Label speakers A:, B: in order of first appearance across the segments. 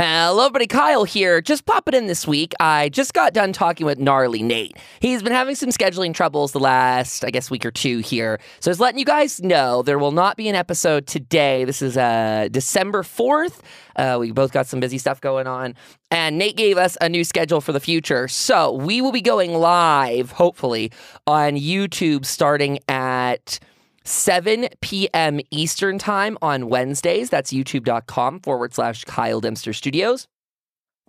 A: Hello, everybody. Kyle here. Just popping in this week. I just got done talking with Gnarly Nate. He's been having some scheduling troubles the last, I guess, week or two here. So, just letting you guys know there will not be an episode today. This is uh, December 4th. Uh, we both got some busy stuff going on. And Nate gave us a new schedule for the future. So, we will be going live, hopefully, on YouTube starting at. 7 p.m. Eastern Time on Wednesdays. That's youtube.com forward slash Kyle Dempster Studios.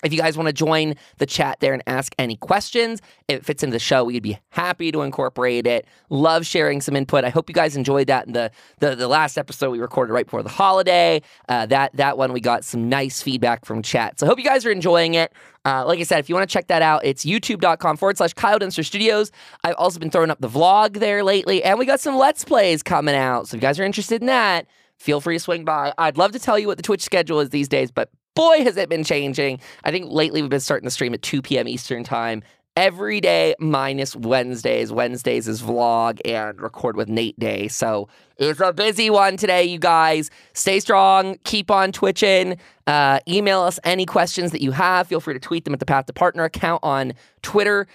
A: If you guys want to join the chat there and ask any questions, if it fits into the show, we'd be happy to incorporate it. Love sharing some input. I hope you guys enjoyed that in the the, the last episode we recorded right before the holiday. Uh, that that one we got some nice feedback from chat. So I hope you guys are enjoying it. Uh, like I said, if you want to check that out, it's youtube.com forward slash Kyle Dempster Studios. I've also been throwing up the vlog there lately, and we got some Let's Plays coming out. So if you guys are interested in that, feel free to swing by. I'd love to tell you what the Twitch schedule is these days, but boy, has it been changing. I think lately we've been starting to stream at 2 p.m. Eastern time every day minus Wednesdays. Wednesdays is vlog and record with Nate Day. So it's a busy one today, you guys. Stay strong. Keep on twitching. Uh, email us any questions that you have. Feel free to tweet them at the Path to Partner account on Twitter.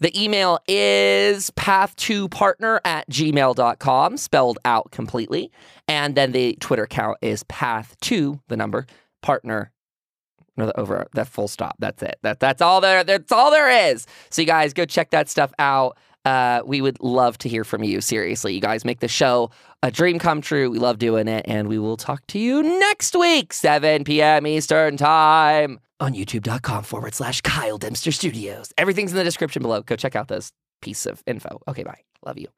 A: The email is path2partner at gmail.com, spelled out completely. And then the Twitter account is path2, the number, partner the over that full stop. That's it. That that's all there. That's all there is. So you guys go check that stuff out. Uh, we would love to hear from you. Seriously, you guys make the show a dream come true. We love doing it, and we will talk to you next week, 7 p.m. Eastern time on YouTube.com forward slash Kyle Dempster Studios. Everything's in the description below. Go check out this piece of info. Okay, bye. Love you.